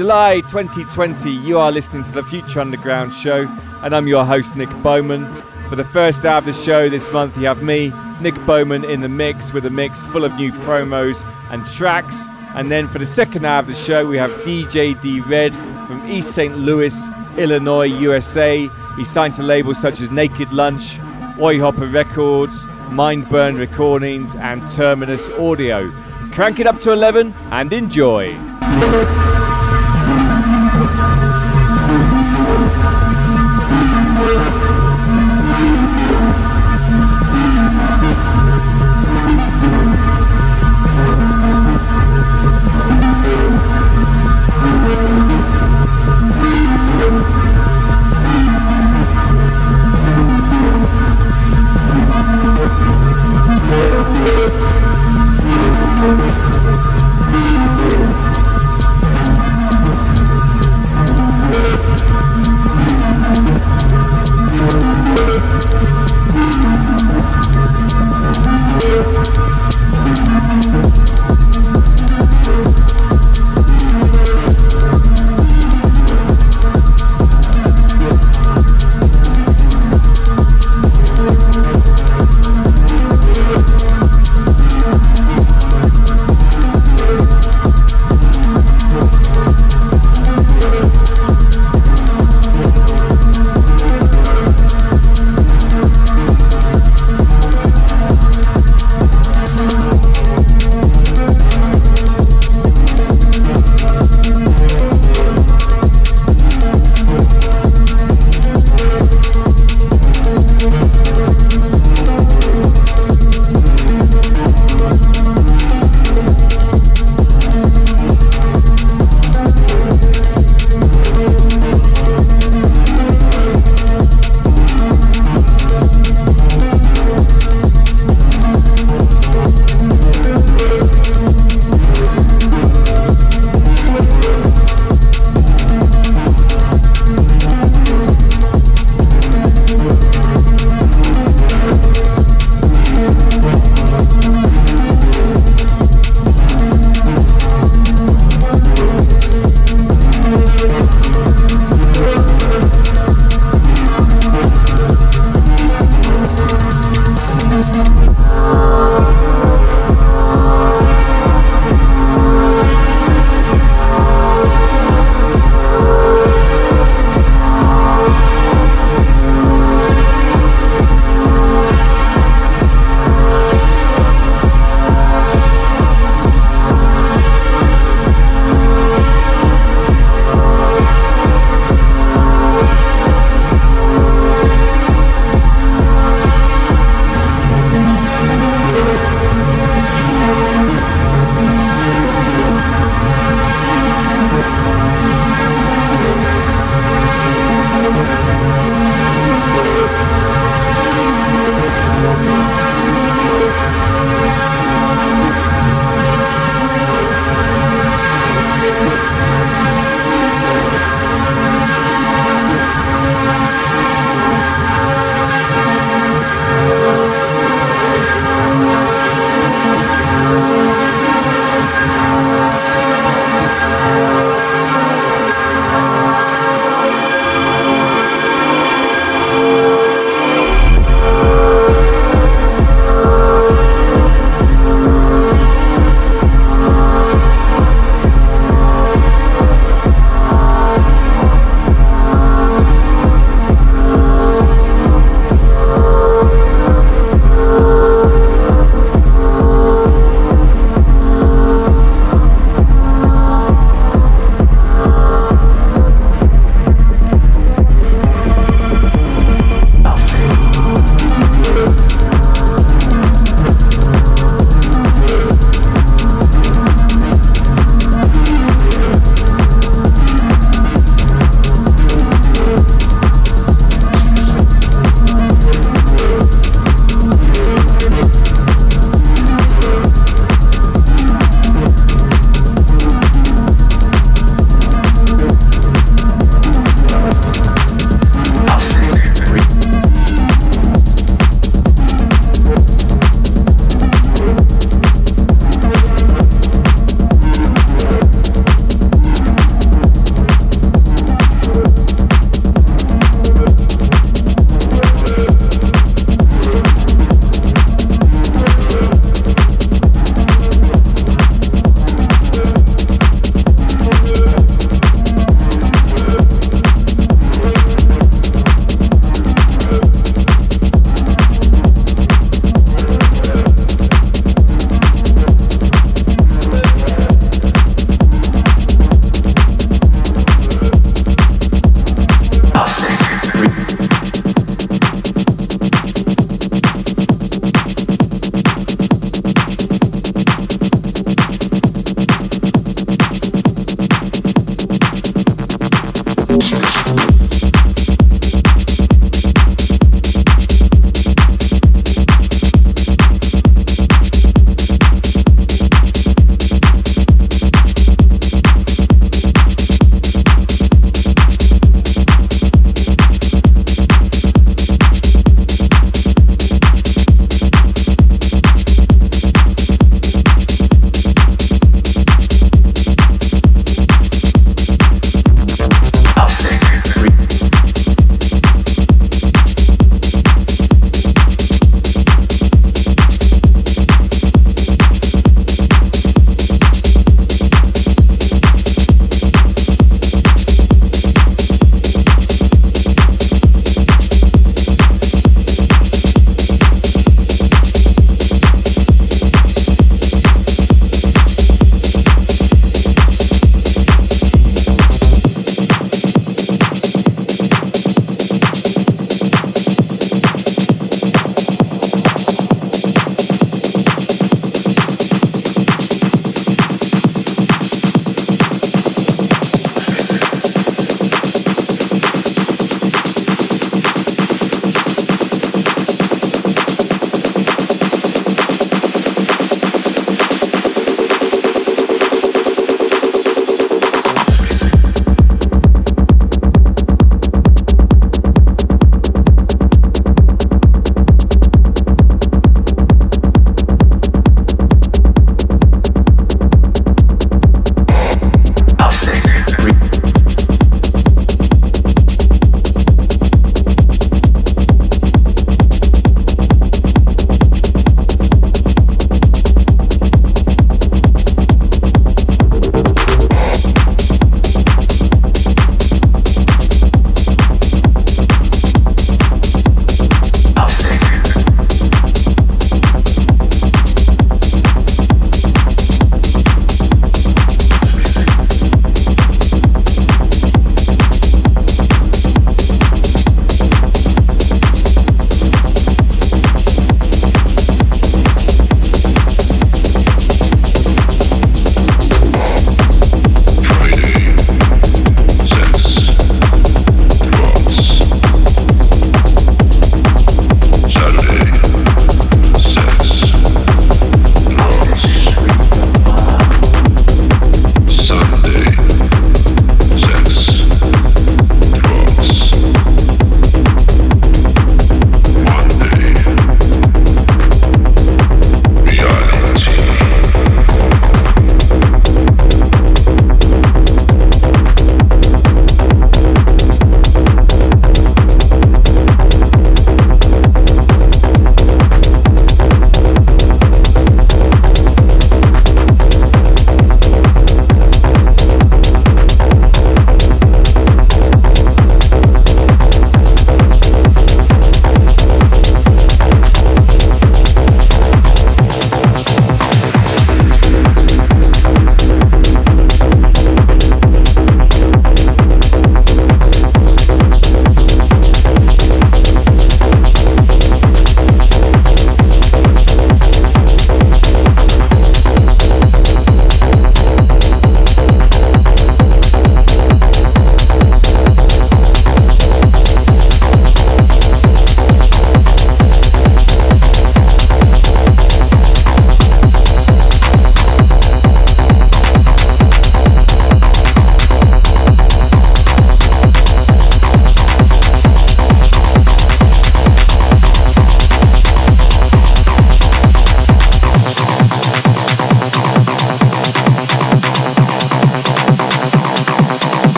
July 2020. You are listening to the Future Underground show, and I'm your host, Nick Bowman. For the first hour of the show this month, you have me, Nick Bowman, in the mix with a mix full of new promos and tracks. And then for the second hour of the show, we have DJ D Redd from East St. Louis, Illinois, USA. He signed to labels such as Naked Lunch, Oyhopper Records, Mindburn Recordings, and Terminus Audio. Crank it up to 11 and enjoy.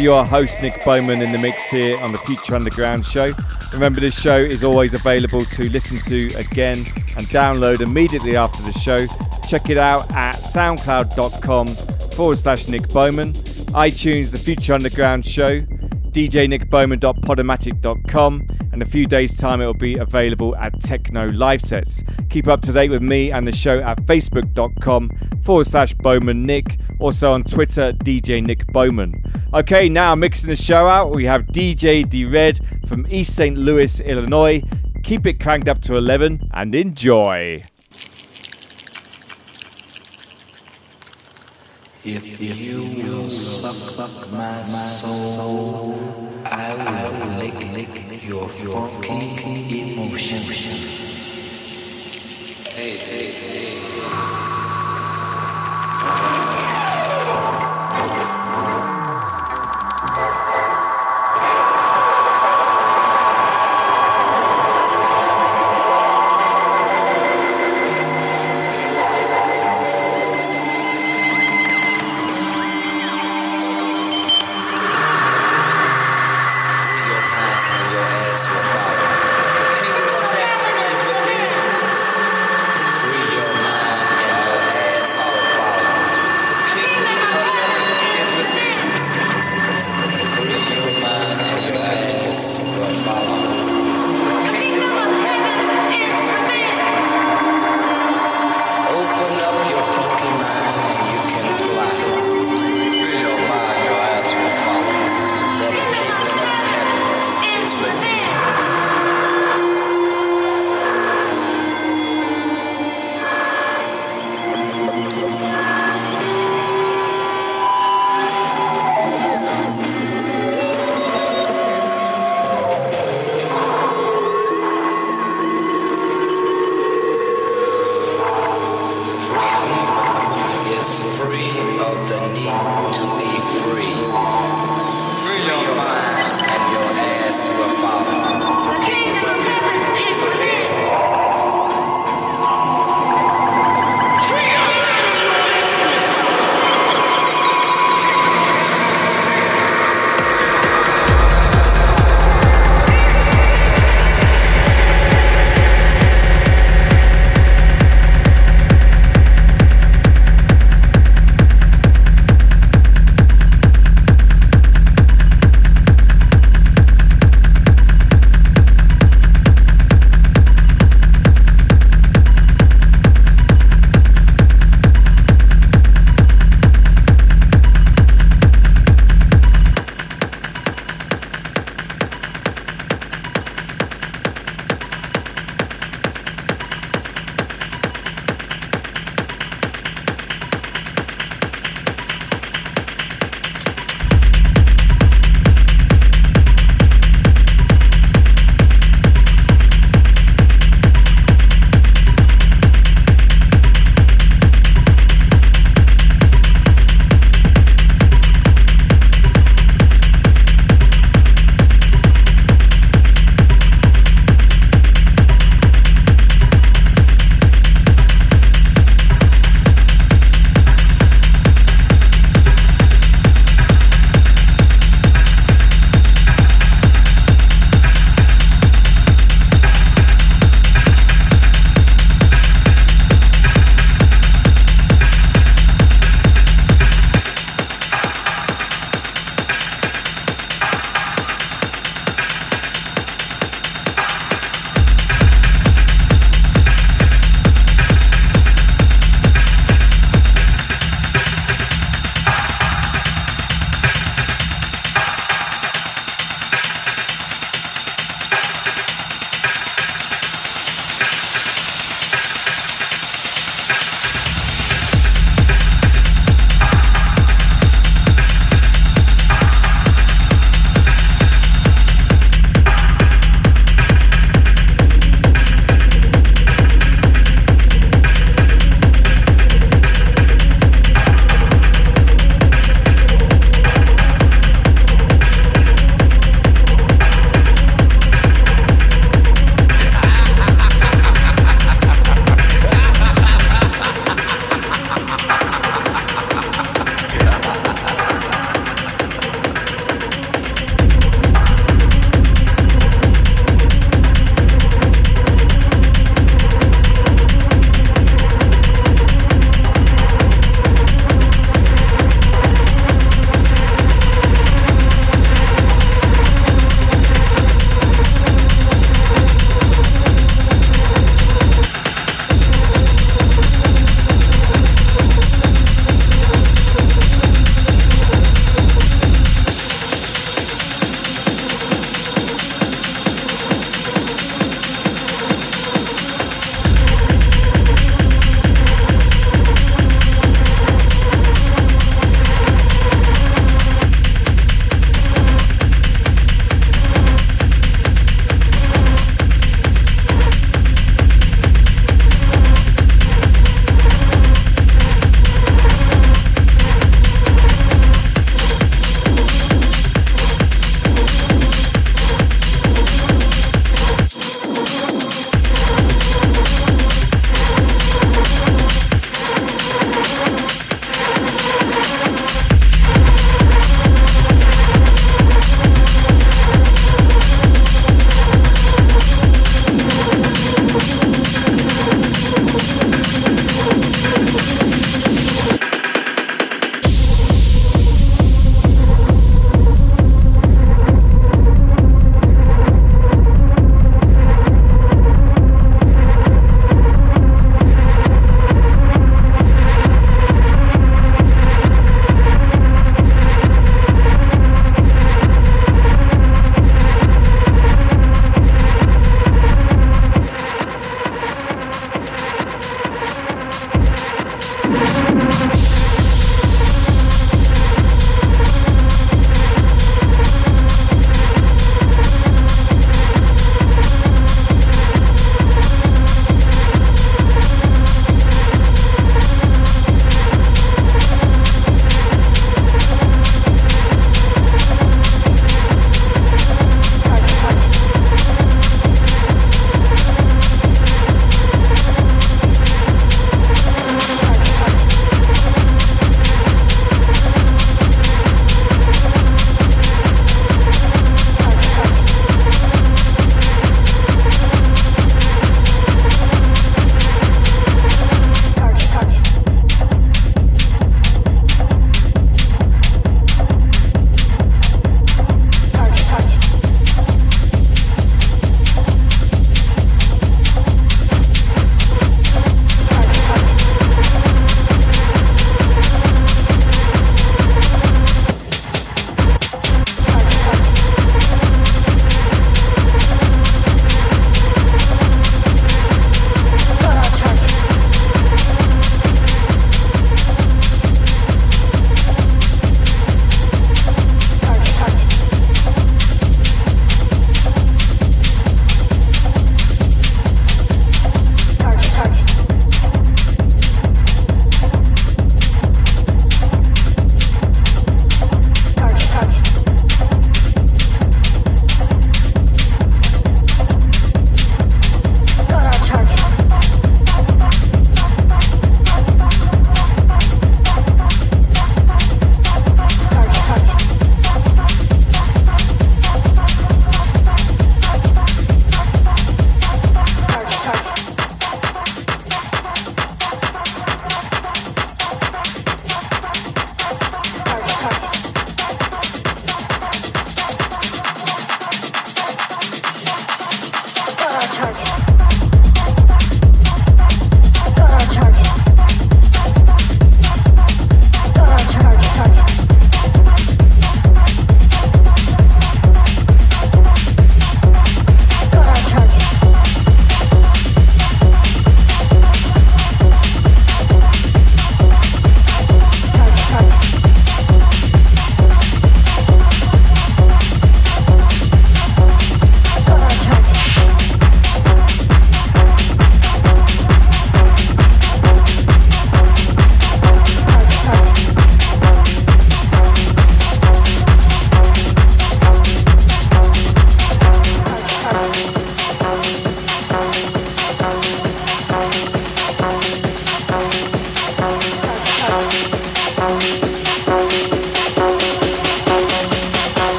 Your host Nick Bowman in the mix here on the Future Underground show. Remember, this show is always available to listen to again and download immediately after the show. Check it out at soundcloud.com forward slash Nick Bowman, iTunes, the Future Underground show, djnickbowman.podomatic.com, and a few days' time it will be available at Techno Live Sets. Keep up to date with me and the show at facebook.com forward slash Bowman Nick, also on Twitter, DJ Nick Bowman. Okay, now mixing the show out, we have DJ D Redd from East St. Louis, Illinois. Keep it cranked up to 11 and enjoy. If you will suck my soul, I will lick your funky emotions.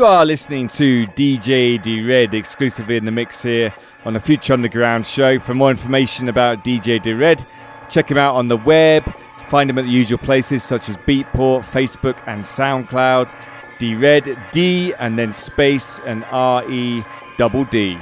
Are listening to DJ D Redd exclusively in the mix here on the Future Underground show. For more information about DJ D Redd, check him out on the web. Find him at the usual places such as Beatport, Facebook, and SoundCloud. D Red D and then space and R E double D.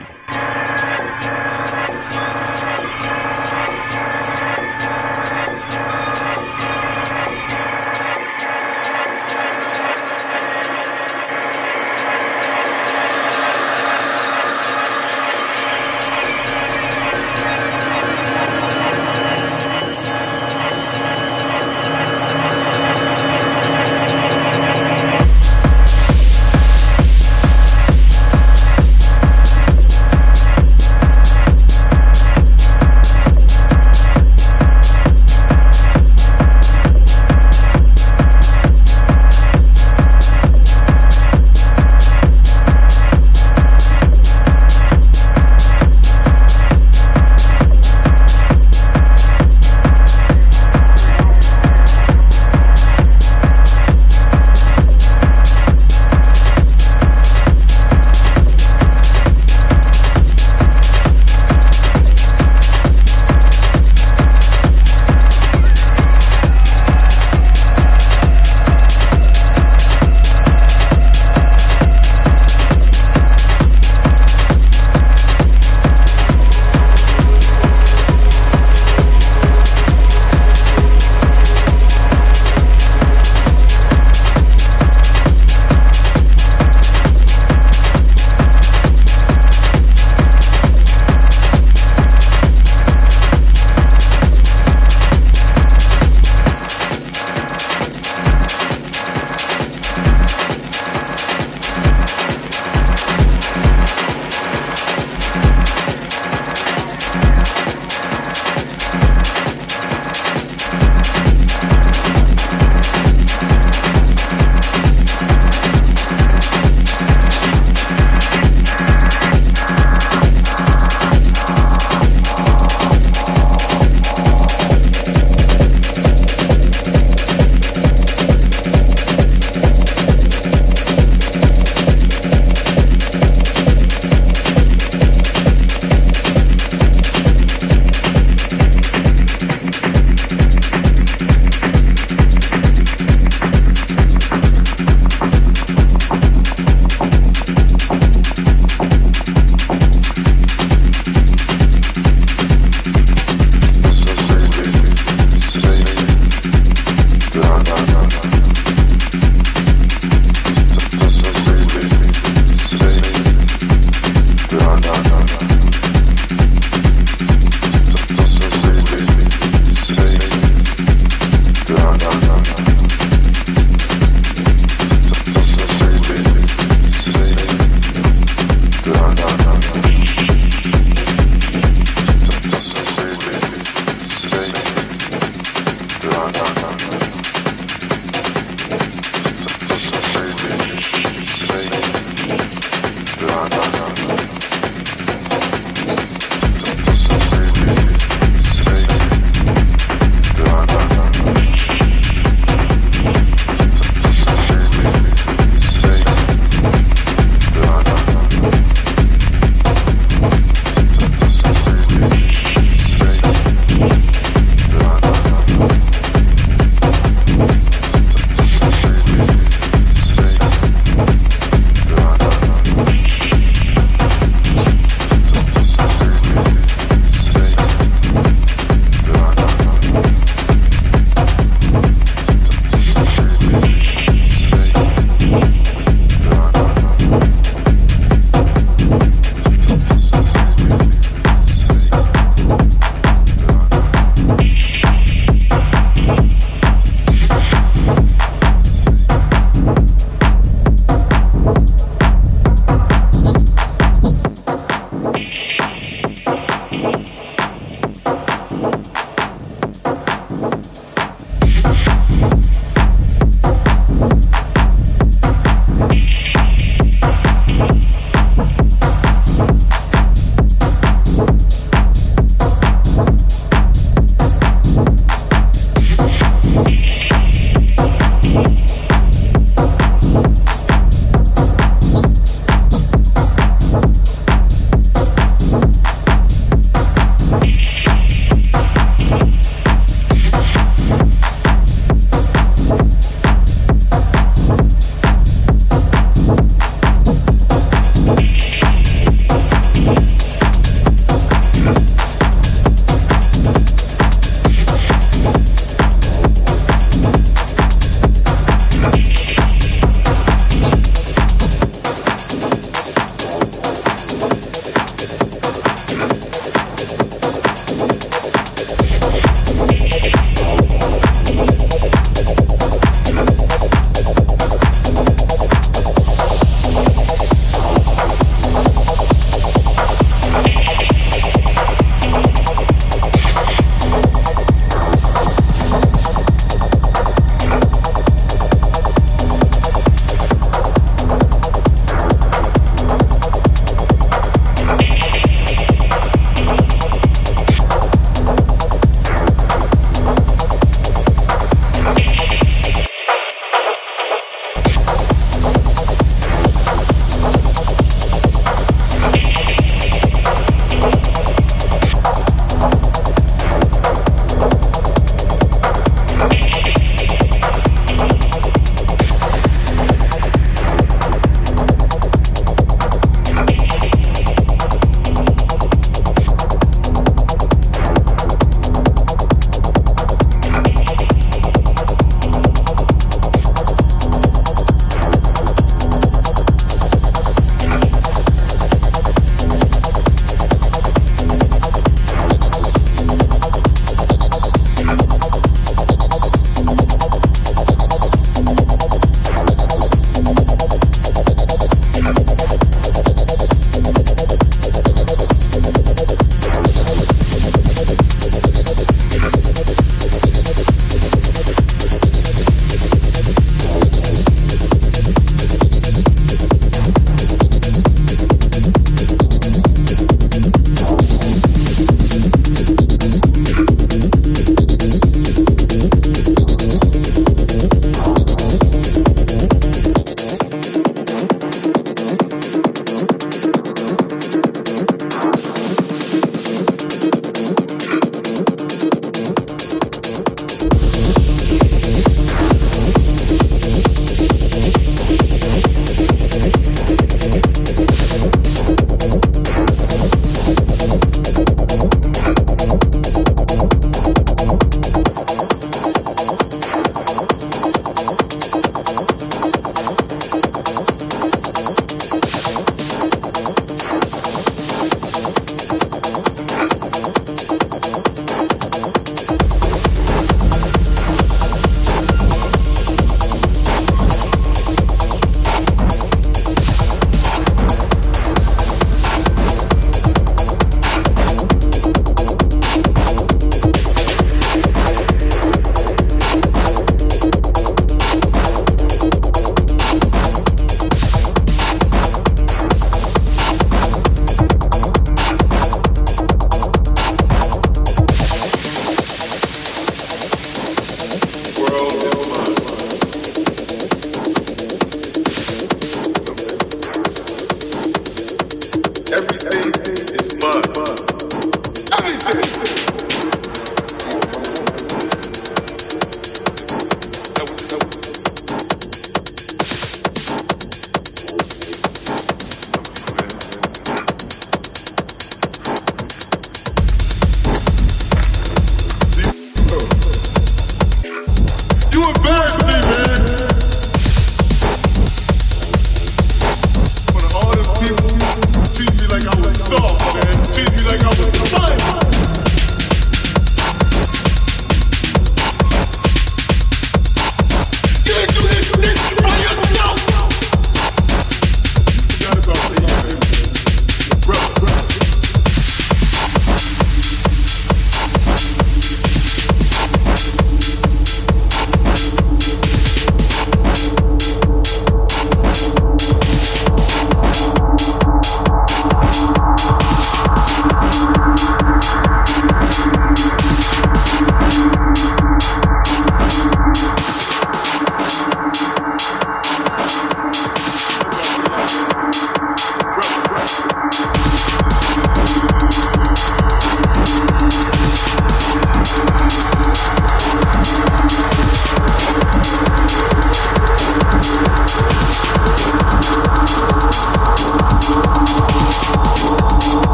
Yes.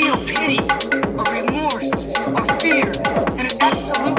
It can't be reasoned with.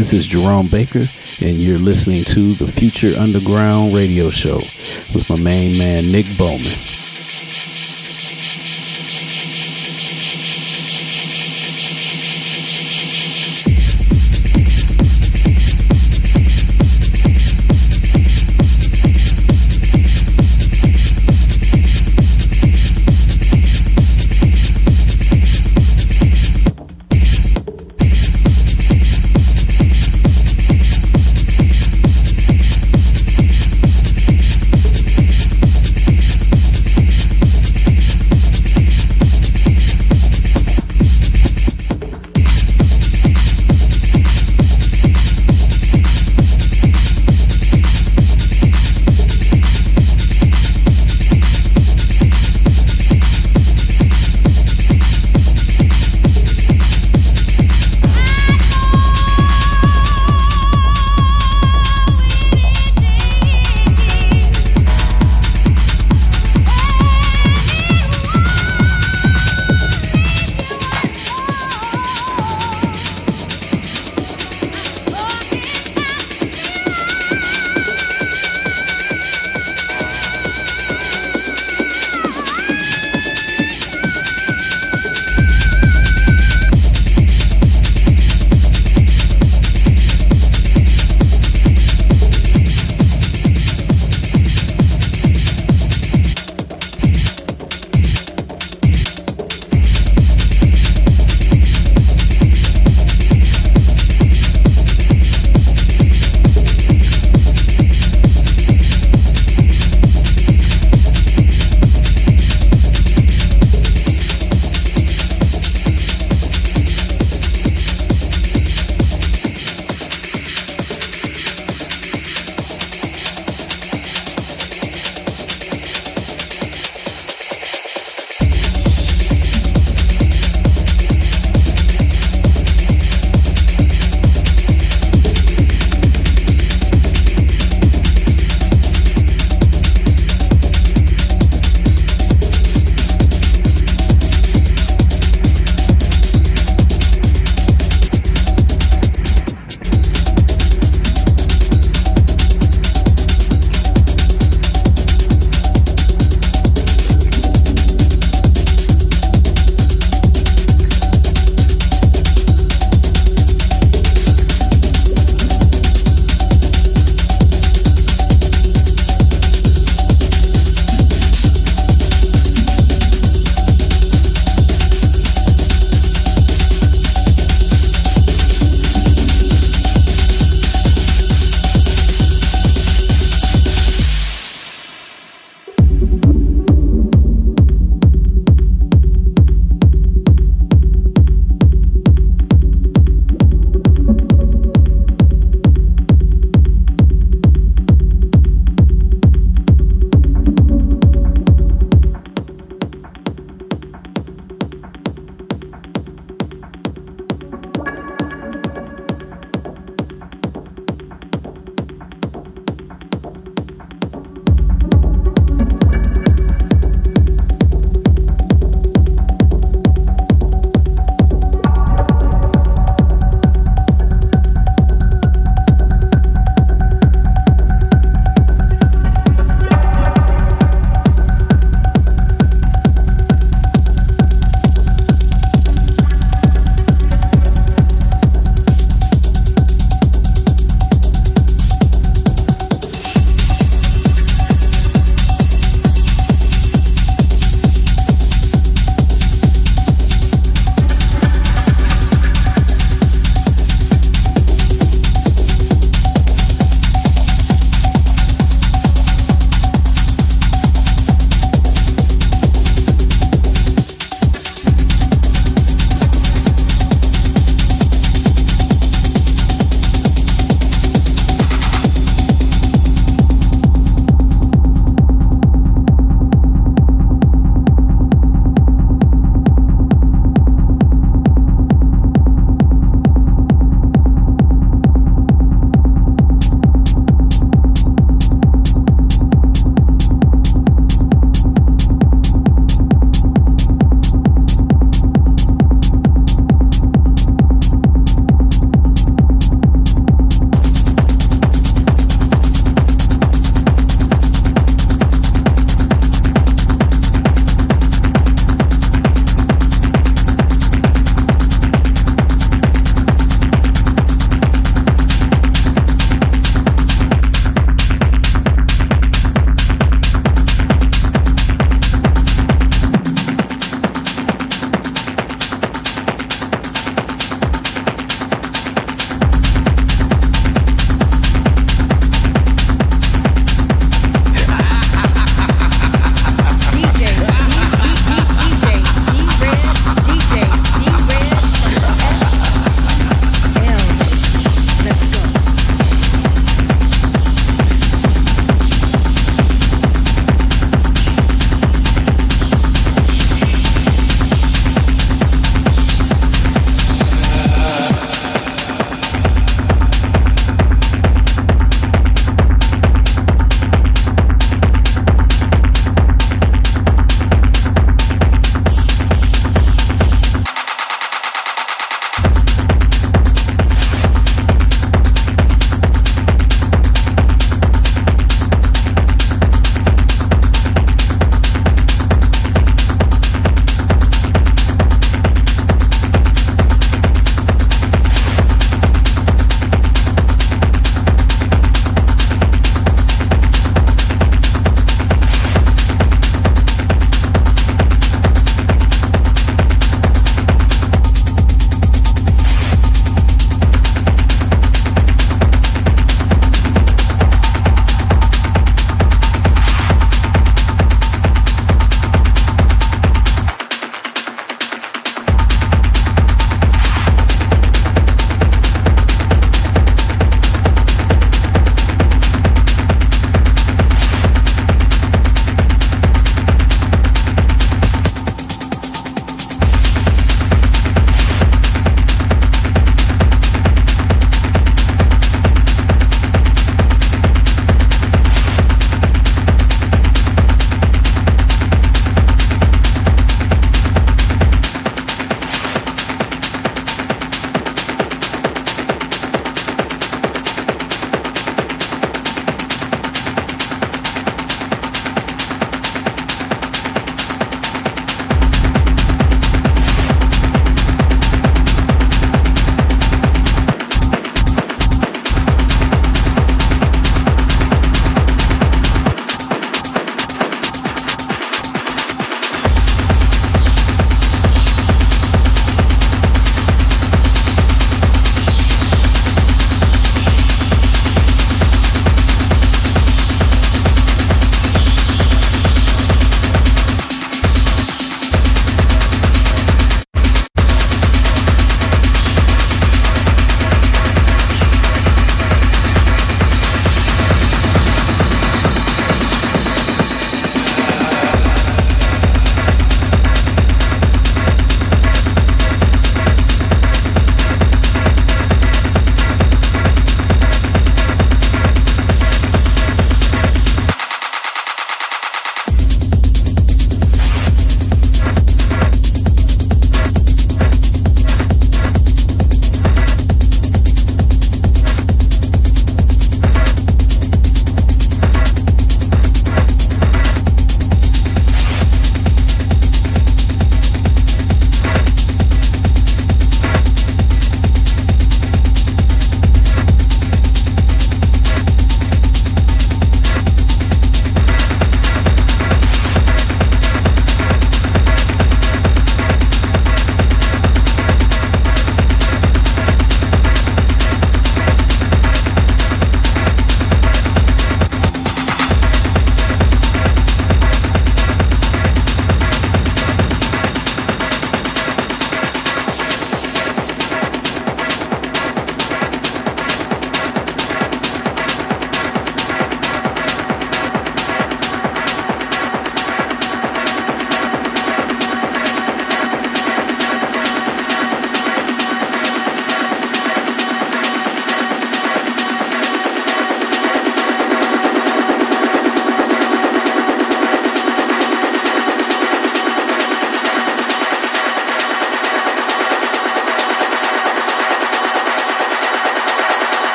This is Jerome Baker, and you're listening to the Future Underground Radio Show with my main man, Nick Bowman.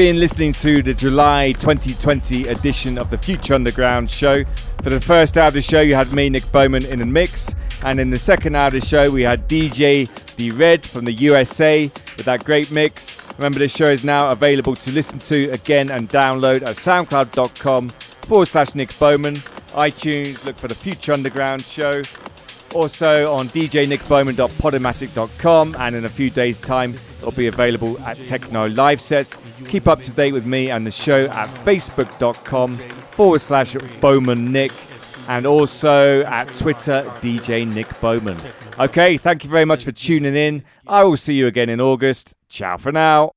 Been listening to the July 2020 edition of the Future Underground show. For the first hour of the show, you had me, Nick Bowman, in the mix. And in the second hour of the show, we had DJ D Redd from the USA with that great mix. Remember, this show is now available to listen to again and download at soundcloud.com forward slash Nick Bowman. iTunes, look for the Future Underground show. Also on djnickbowman.podomatic.com, and in a few days' time, it'll be available at Techno Live Sets. Keep up to date with me and the show at facebook.com forward slash Bowman Nick, and also at Twitter, DJ Nick Bowman. Okay, thank you very much for tuning in. I will see you again in August. Ciao for now.